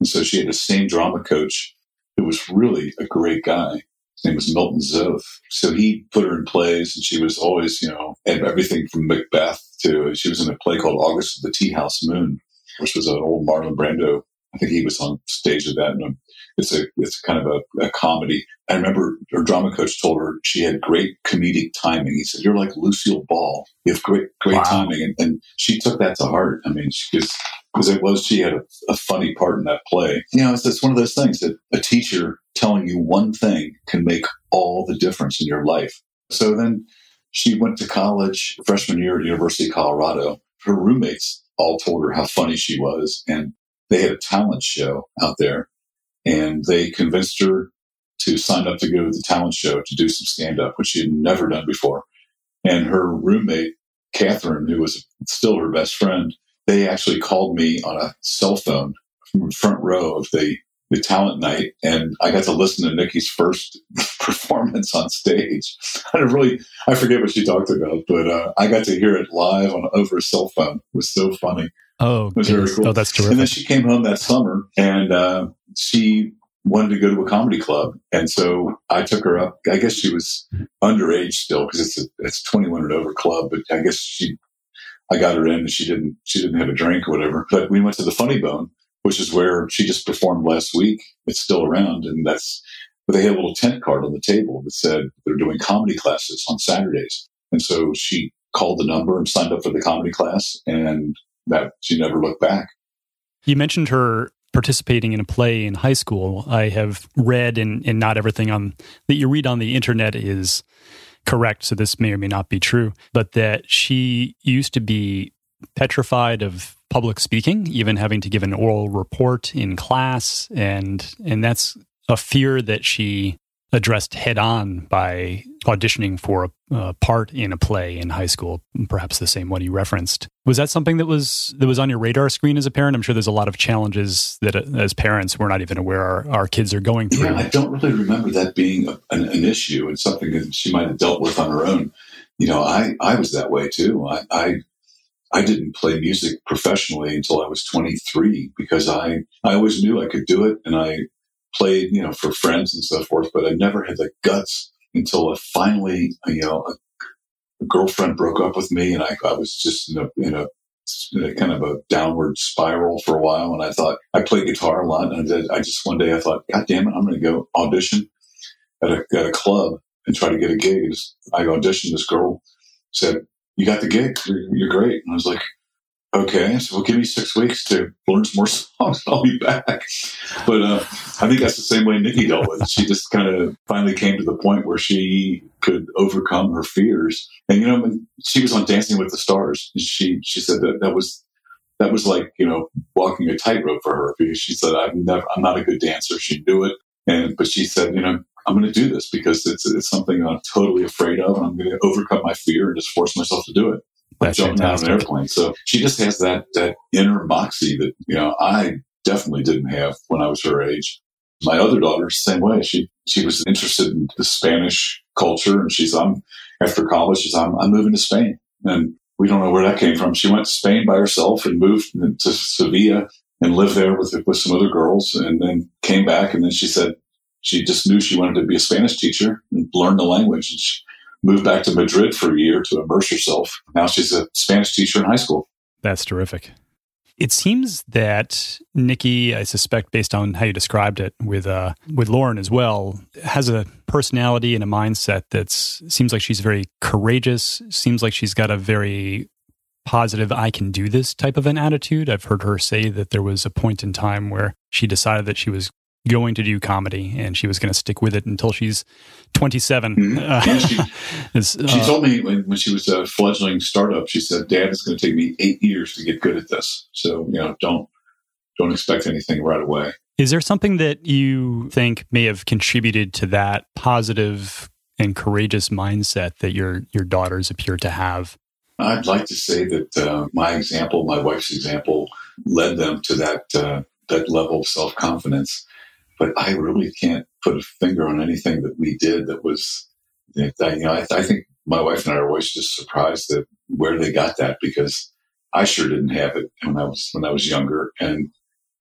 Speaker 2: and so she had the same drama coach who was really a great guy. His name was Milton Zoth. So he put her in plays, and she was always, you know, everything from Macbeth to she was in a play called August of the Tea House Moon, which was an old Marlon Brando. I think he was on stage of that. And it's a it's kind of a, a, comedy. I remember her drama coach told her she had great comedic timing. He said, "You're like Lucille Ball. You have great great wow. timing," and, and, she took that to heart. I mean, because because it was she had a, a, funny part in that play. You know, it's, it's one of those things that a teacher telling you one thing can make all the difference in your life. So then she went to college freshman year at University of Colorado. Her roommates all told her how funny she was, and they had a talent show out there, and they convinced her to sign up to go to the talent show to do some stand up, which she had never done before. And her roommate, Catherine, who was still her best friend, they actually called me on a cell phone from the front row of the the talent night and I got to listen to Nikki's first performance on stage. I really, I forget what she talked about, but uh, I got to hear it live on over a cell phone. It was so funny.
Speaker 1: Oh, it was very cool. Oh, that's terrific.
Speaker 2: And then she came home that summer and uh, she wanted to go to a comedy club. And so I took her up. I guess she was underage still because it's a, it's 21 and over club, but I guess she, I got her in and she didn't, she didn't have a drink or whatever, but we went to the funny bone which is where she just performed last week. It's still around, and that's they had a little tent card on the table that said they're doing comedy classes on Saturdays. And so she called the number and signed up for the comedy class, and that she never looked back.
Speaker 1: You mentioned her participating in a play in high school. I have read, and, and not everything on that you read on the internet is correct. So this may or may not be true, but that she used to be petrified of public speaking, even having to give an oral report in class, and and that's a fear that she addressed head on by auditioning for a, a, part in a play in high school, perhaps the same one you referenced. Was that something that was that was on your radar screen as a parent? I'm sure there's a lot of challenges that uh, as parents we're not even aware our, our kids are going through.
Speaker 2: Yeah, I don't really remember that being a, an, an, issue and something that she might have dealt with on her own. You know, I, I was that way too. I, I I didn't play music professionally until I was 23 because I, I always knew I could do it and I played, you know, for friends and so forth, but I never had the guts until I finally, you know, a, a girlfriend broke up with me and I, I was just in a, in a, in a kind of a downward spiral for a while. And I thought I played guitar a lot. And I just one day I thought, God damn it, I'm going to go audition at a, at a club and try to get a gig. And I auditioned. This girl said, "You got the gig. You're, you're great." And I was like, okay, so well, give me six weeks to learn some more songs. I'll be back. But uh, I think that's the same way Nikki dealt with it. She just kind of finally came to the point where she could overcome her fears. And you know, she was on Dancing with the Stars, she she said that that was that was like you know walking a tightrope for her because she said I've never I'm not a good dancer. She knew it, and but she said you know I'm going to do this because it's it's something I'm totally afraid of, and I'm going to overcome my fear and just force myself to do it. That's jumping fantastic. out of an airplane. So she just has that that inner moxie that you know I definitely didn't have when I was her age. My other daughter, same way. She she was interested in the Spanish culture, and she's I'm after college. She's I'm, I'm moving to Spain, and we don't know where that came from. She went to Spain by herself and moved to Sevilla and lived there with with some other girls, and then came back. And then she said she just knew she wanted to be a Spanish teacher and learn the language. And she, moved back to Madrid for a year to immerse herself. Now she's a Spanish teacher in high school.
Speaker 1: That's terrific. It seems that Nikki, I suspect, based on how you described it with uh, with Lauren as well, has a personality and a mindset that seems like she's very courageous. Seems like she's got a very positive "I can do this" type of an attitude. I've heard her say that there was a point in time where she decided that she was going to do comedy and she was going to stick with it until she's 27. Mm-hmm. Uh,
Speaker 2: she, she, told me when, when, she was a fledgling startup, she said, Dad, it's going to take me eight years to get good at this. So, you know, don't, don't expect anything right away.
Speaker 1: Is there something that you think may have contributed to that positive and courageous mindset that your, your daughters appear to have?
Speaker 2: I'd like to say that uh, my example, my wife's example, led them to that uh, that level of self confidence but I really can't put a finger on anything that we did that was, you know, I, I, think my wife and I are always just surprised at where they got that because I sure didn't have it when I was, when I was younger. And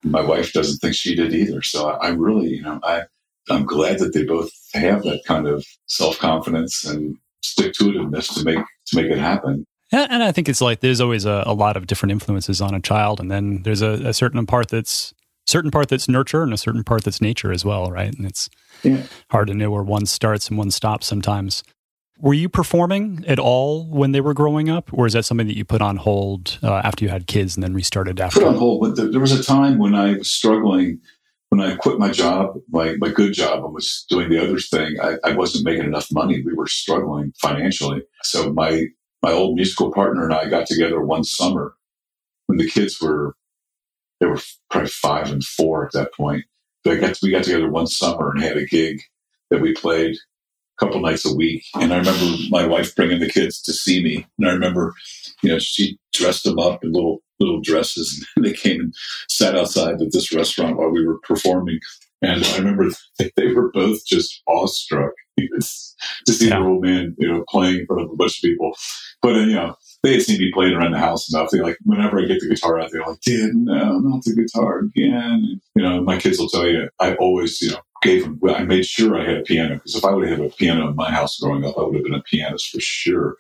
Speaker 2: my wife doesn't think she did either. So I, I really, you know, I, I'm glad that they both have that kind of self confidence and stick to itiveness to make, to make it happen.
Speaker 1: And I think it's like there's always a, a, lot of different influences on a child, and then there's a, a certain part that's certain part that's nurture and a certain part that's nature as well, right? And it's yeah. hard to know where one starts and one stops sometimes. Were you performing at all when they were growing up, or is that something that you put on hold uh, after you had kids and then restarted after?
Speaker 2: Put on hold, but there was a time when I was struggling. When I quit my job, my, my good job, and was doing the other thing, I, I wasn't making enough money. We were struggling financially. So my my old musical partner and I got together one summer when the kids were they were probably five and four at that point. But got, we got together one summer and had a gig that we played a couple nights a week. And I remember my wife bringing the kids to see me. And I remember, you know, she dressed them up in little little dresses, and they came and sat outside at this restaurant while we were performing. And I remember they were both just awestruck to see yeah. the old man, you know, playing in front of a bunch of people. But you know, they had seen me playing around the house enough. They like whenever I get the guitar out, they're like, "Dad, no, not the guitar again." You know, my kids will tell you, I always, you know, gave them. I made sure I had a piano because if I would have had a piano in my house growing up, I would have been a pianist for sure.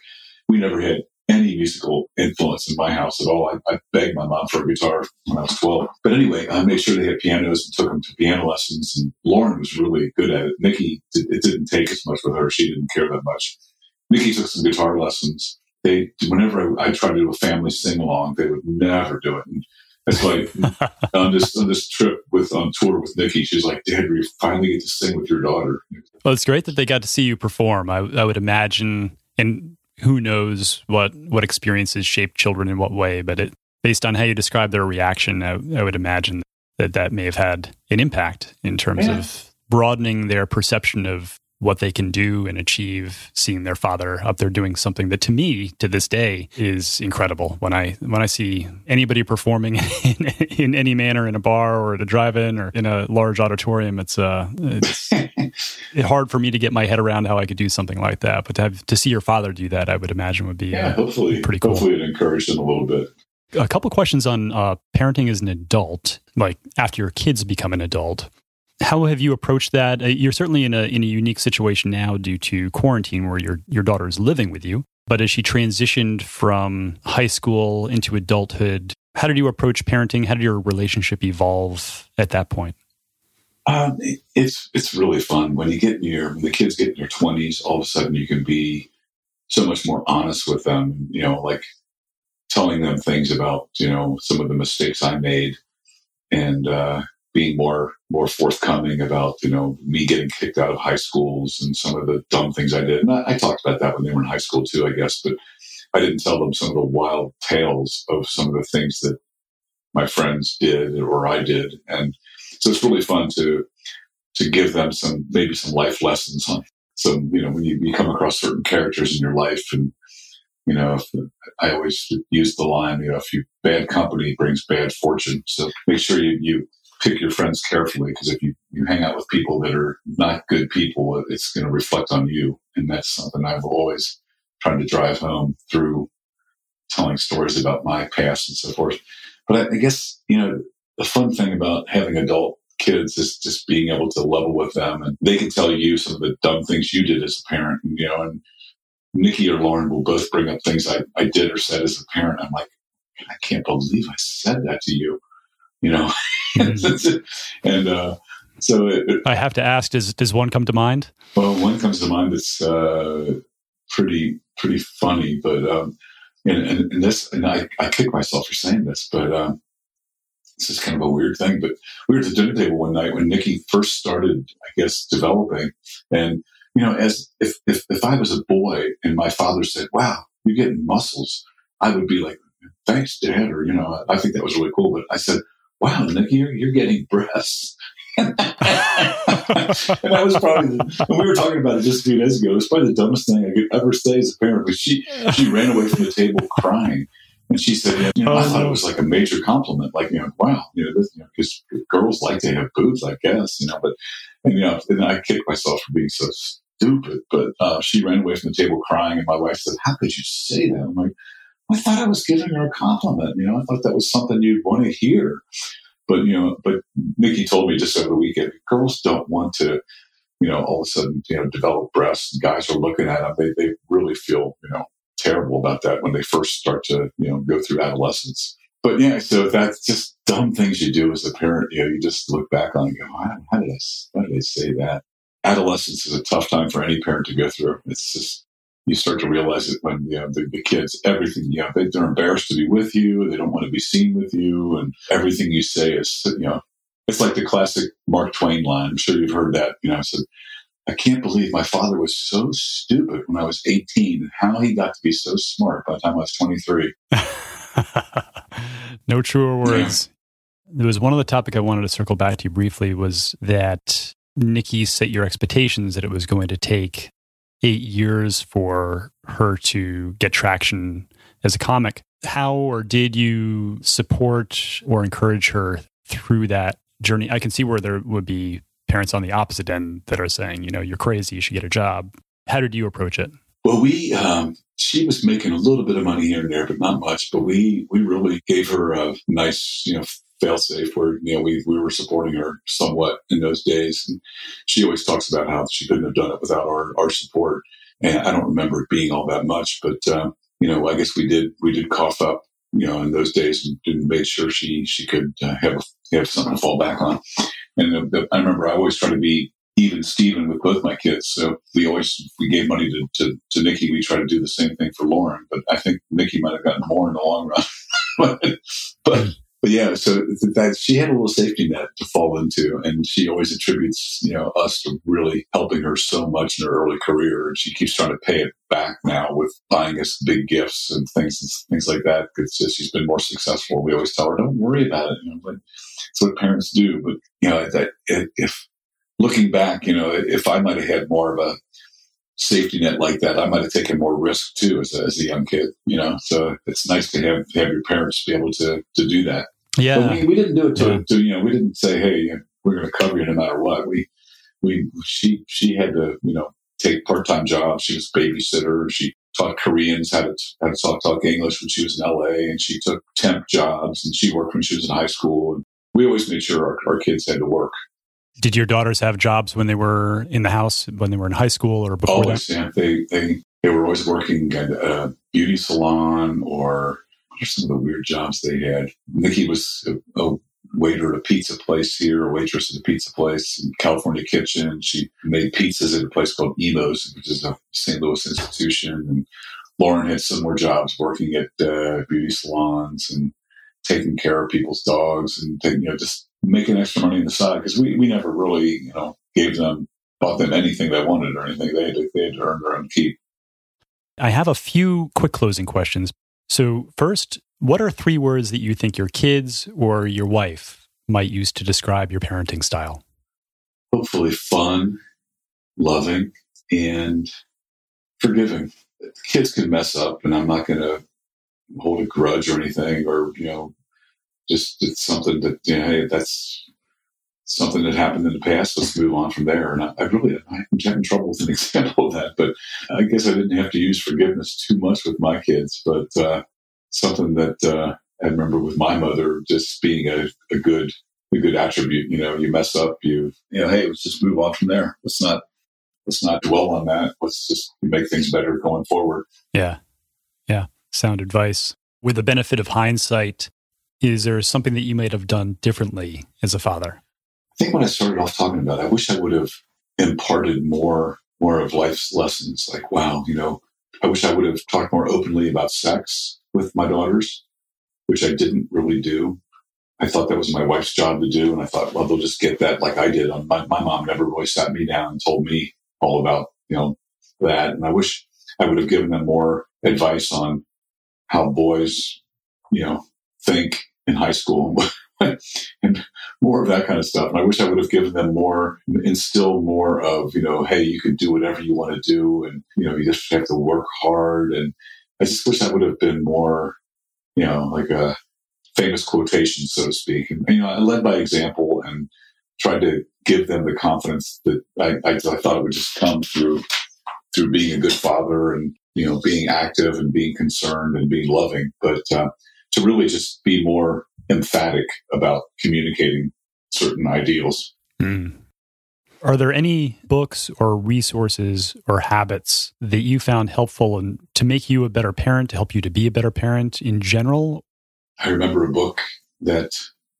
Speaker 2: We never had any musical influence in my house at all. I, I, begged my mom for a guitar when I was 12. But anyway, I made sure they had pianos and took them to piano lessons. And Lauren was really good at it. Nikki, it didn't take as much with her. She didn't care that much. Nikki took some guitar lessons they whenever I, I try to do a family sing along, they would never do it. And it's like on this on this trip with on tour with Nikki, she's like, "Dad, we finally get to sing with your daughter."
Speaker 1: Well, it's great that they got to see you perform. I, I would imagine, and who knows what what experiences shape children in what way, but it based on how you describe their reaction, I, I would imagine that that may have had an impact in terms yeah. of broadening their perception of what they can do and achieve seeing their father up there doing something that to me to this day is incredible. When i when i see anybody performing in, in any manner in a bar or at a drive-in or in a large auditorium it's uh it's hard for me to get my head around how i could do something like that. But to have to see your father do that i would imagine would be
Speaker 2: yeah uh, hopefully pretty cool. hopefully it encouraged him a little bit.
Speaker 1: A couple questions on uh, parenting as an adult. Like after your kids become an adult how have you approached that? Uh, you're certainly in a in a unique situation now due to quarantine, where your your daughter is living with you. But as she transitioned from high school into adulthood, how did you approach parenting? How did your relationship evolve at that point?
Speaker 2: Um, it's it's really fun when you get in your when the kids get in their twenties. All of a sudden, you can be so much more honest with them. You know, like telling them things about you know some of the mistakes I made, and uh, being more more forthcoming about you know me getting kicked out of high schools and some of the dumb things I did. And I, I, talked about that when they were in high school too, I guess. But I didn't tell them some of the wild tales of some of the things that my friends did or I did. And so it's really fun to to give them some maybe some life lessons on some you know when you, you come across certain characters in your life and you know, I always use the line, you know, if you bad company brings bad fortune. So make sure you, you pick your friends carefully because if you, you hang out with people that are not good people, it's going to reflect on you. And that's something I've always tried to drive home through telling stories about my past and so forth. But I, I guess, you know, the fun thing about having adult kids is just being able to level with them and they can tell you some of the dumb things you did as a parent, you know, and Nikki or Lauren will both bring up things I, I did or said as a parent. I'm like, I can't believe I said that to you you know. And uh, so it,
Speaker 1: I have to ask: Does does one come to mind?
Speaker 2: Well, one comes to mind that's uh, pretty pretty funny, but um, and, and, and, this and I, I kick myself for saying this, but um, this is kind of a weird thing. But we were at the dinner table one night when Nikki first started, I guess, developing, and you know, as if if if I was a boy and my father said, "Wow, you're getting muscles," I would be like, "Thanks, Dad," or you know, I think that was really cool. But I said, wow, Nick, you're, you're getting breasts. and that was probably, the, and we were talking about it just a few days ago. It was probably the dumbest thing I could ever say as a parent. But she, she ran away from the table crying. And she said, you know, oh, I thought it was like a major compliment. Like, you know, wow, you know, this, you know, because girls like to have boobs, I guess, you know, but, and, you know, and I kicked myself for being so stupid. But uh, she ran away from the table crying. And my wife said, how could you say that? I'm like, I thought I was giving her a compliment. You know, I thought that was something you'd want to hear. But, you know, but Nikki told me just over the weekend, girls don't want to, you know, all of a sudden, you know, develop breasts. Guys are looking at them. They, they really feel, you know, terrible about that when they first start to, you know, go through adolescence. But yeah, so that's just dumb things you do as a parent. You know, you just look back on and go, how, how did I, how did I say that? Adolescence is a tough time for any parent to go through. It's just, you start to realize it when you know the, the kids everything you know they, they're embarrassed to be with you they don't want to be seen with you and everything you say is you know it's like the classic mark twain line i'm sure you've heard that you know i said i can't believe my father was so stupid when i was 18 and how he got to be so smart by the time i was 23
Speaker 1: no truer words yeah. there was one other topic i wanted to circle back to you briefly was that nikki set your expectations that it was going to take eight years for her to get traction as a comic. How or did you support or encourage her through that journey? I can see where there would be parents on the opposite end that are saying, you know, you're crazy, you should get a job. How did you approach it?
Speaker 2: Well, we, um, she was making a little bit of money here and there, but not much. But we, we really gave her a nice, you know, failsafe where you know we we were supporting her somewhat in those days. And she always talks about how she couldn't have done it without our our support. And I don't remember it being all that much, but um, you know, I guess we did we did cough up you know in those days and, made sure she she could uh, have have something to fall back on. And the, the, I remember I always try to be even Steven with both my kids. So we always, we gave money to, to, to Nikki, we try to do the same thing for Lauren, but I think Nikki might have gotten more in the long run. but, but but yeah, so that she had a little safety net to fall into, and she always attributes you know us to really helping her so much in her early career, and she keeps trying to pay it back now with buying us big gifts and things and things like that because she's been more successful. We always tell her, "Don't worry about it," you know, like it's what parents do. But you know, that if looking back, you know, if I might have had more of a safety net like that, I might have taken more risk too as a, as a young kid, you know. So it's nice to have have your parents be able to to do that.
Speaker 1: Yeah,
Speaker 2: but we, we didn't do it to, yeah. to you know we didn't say hey we're going to cover you no matter what. We we she she had to you know take part time jobs. She was a babysitter. She taught Koreans how to how to talk talk English when she was in L.A. and she took temp jobs and she worked when she was in high school. And we always made sure our, our kids had to work.
Speaker 1: Did your daughters have jobs when they were in the house, when they were in high school, or before
Speaker 2: always,
Speaker 1: that?
Speaker 2: Yeah, they they they were always working at a beauty salon or some of the weird jobs they had? Nikki was a, a waiter at a pizza place here, a waitress at a pizza place in California Kitchen. She made pizzas at a place called Imo's, which is a St. Louis institution. And Lauren had similar jobs working at uh, beauty salons and taking care of people's dogs and taking, you know, just making extra money on the side because we, we never really, you know, gave them, bought them anything they wanted or anything. They had to, they had to earn their own keep.
Speaker 1: I have a few quick closing questions. So, first, what are three words that you think your kids or your wife might use to describe your parenting style?
Speaker 2: Hopefully, fun, loving, and forgiving. Kids can mess up, and I'm not going to hold a grudge or anything, or, you know, just it's something that, you know, hey, that's something that happened in the past. Let's move on from there. And I, I really, I'm having trouble with an example of that, but I guess I didn't have to use forgiveness too much with my kids, but, uh, something that uh, I remember with my mother just being a, a good a good attribute. You know, you mess up, you you know, hey, let's just move on from there. Let's not let's not dwell on that. Let's just make things better going forward.
Speaker 1: Yeah, yeah, sound advice. With the benefit of hindsight, is there something that you might have done differently as a father?
Speaker 2: I think when I started off talking about, it, I wish I would have imparted more more of life's lessons. Like, wow, you know, I wish I would have talked more openly about sex with my daughters, which I didn't really do. I thought that was my wife's job to do. And I thought, well, they'll just get that like I did. My, my mom never really sat me down and told me all about, you know, that. And I wish I would have given them more advice on how boys, you know, think in high school and more of that kind of stuff. And I wish I would have given them more, instill more of, you know, hey, you can do whatever you want to do. And, you know, you just have to work hard and I just wish that would have been more, you know, like a famous quotation, so to speak. And, you know, I led by example and tried to give them the confidence that I, I, I thought it would just come through through being a good father and you know being active and being concerned and being loving, but uh, to really just be more emphatic about communicating certain ideals.
Speaker 1: Mm. Are there any books or resources or habits that you found helpful and to make you a better parent, to help you to be a better parent in general?
Speaker 2: I remember a book that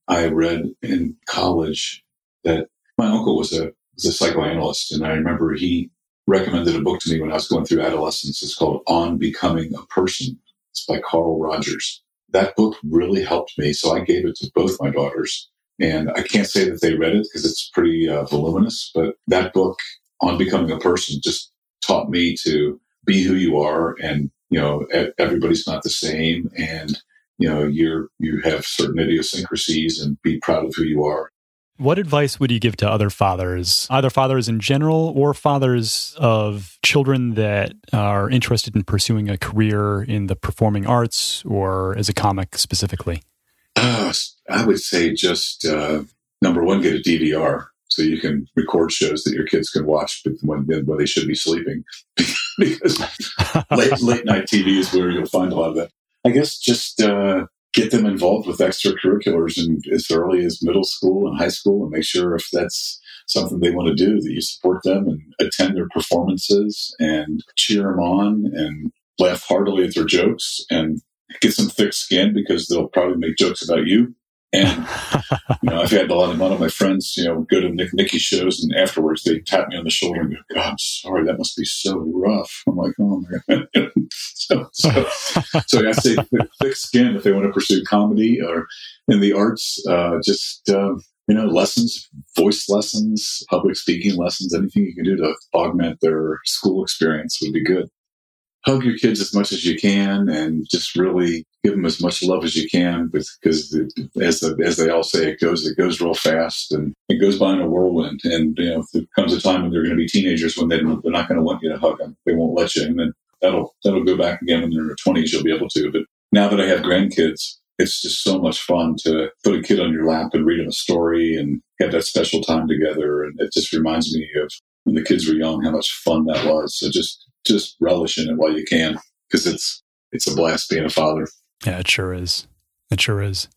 Speaker 2: I read in college that my uncle was a was a psychoanalyst, and I remember he recommended a book to me when I was going through adolescence. It's called On Becoming a Person. It's by Carl Rogers. That book really helped me, so I gave it to both my daughters. And I can't say that they read it because it's pretty uh, voluminous, but that book on becoming a person just taught me to be who you are. And, you know, everybody's not the same. And, you know, you're, you have certain idiosyncrasies and be proud of who you are.
Speaker 1: What advice would you give to other fathers, either fathers in general or fathers of children that are interested in pursuing a career in the performing arts or as a comic specifically?
Speaker 2: Uh, I would say just uh, number one, get a DVR so you can record shows that your kids can watch when, when they should be sleeping because late, late night TV is where you'll find a lot of that. I guess just uh, get them involved with extracurriculars and as early as middle school and high school and make sure if that's something they want to do that you support them and attend their performances and cheer them on and laugh heartily at their jokes and get some thick skin because they'll probably make jokes about you. And you know, I've had a lot of, a lot of my friends, you know, go to Nick Nikki shows, and afterwards they tap me on the shoulder and go, "God, I'm sorry, that must be so rough." I'm like, "Oh my god!" so, so, so I say thick, thick skin if they want to pursue comedy or in the arts. Uh, just uh, you know, lessons, voice lessons, public speaking lessons, anything you can do to augment their school experience would be good. Hug your kids as much as you can and just really give them as much love as you can because as the, as they all say it goes it goes real fast and it goes by in a whirlwind. And you know there comes a time when they're going to be teenagers when they, they're not going to want you to hug them. They won't let you. And then that'll that'll go back again when they're in their 20s you'll be able to. But now that i have grandkids it's just so much fun to put a kid on your lap and read them a story and have that special time together. And it just reminds me of when the kids were young how much fun that was. So just just relish in it while you can because it's it's a blast being a father.
Speaker 1: Yeah, it sure is. It sure is.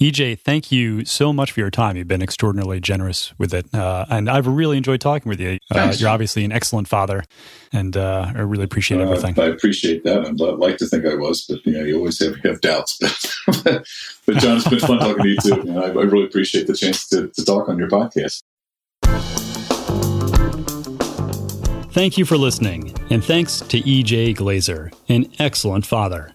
Speaker 1: EJ, thank you so much for your time. You've been extraordinarily generous with it. Uh, and I've really enjoyed talking with you. Uh, you're obviously an excellent father, and uh, I really appreciate uh, everything.
Speaker 2: I appreciate that. I'd like to think I was, but you know, you always have, have doubts. but John, it's been fun talking to you too. And I, I really appreciate the chance to, to talk on your podcast.
Speaker 1: Thank you for listening, and thanks to EJ Glaser, an excellent father.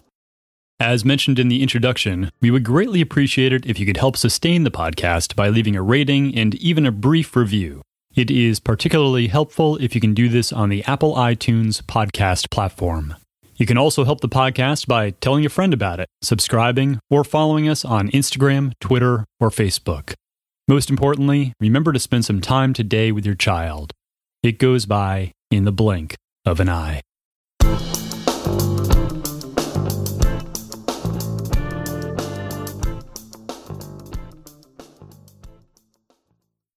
Speaker 1: As mentioned in the introduction, we would greatly appreciate it if you could help sustain the podcast by leaving a rating and even a brief review. It is particularly helpful if you can do this on the Apple iTunes podcast platform. You can also help the podcast by telling a friend about it, subscribing, or following us on Instagram, Twitter, or Facebook. Most importantly, remember to spend some time today with your child. It goes by in the blink of an eye.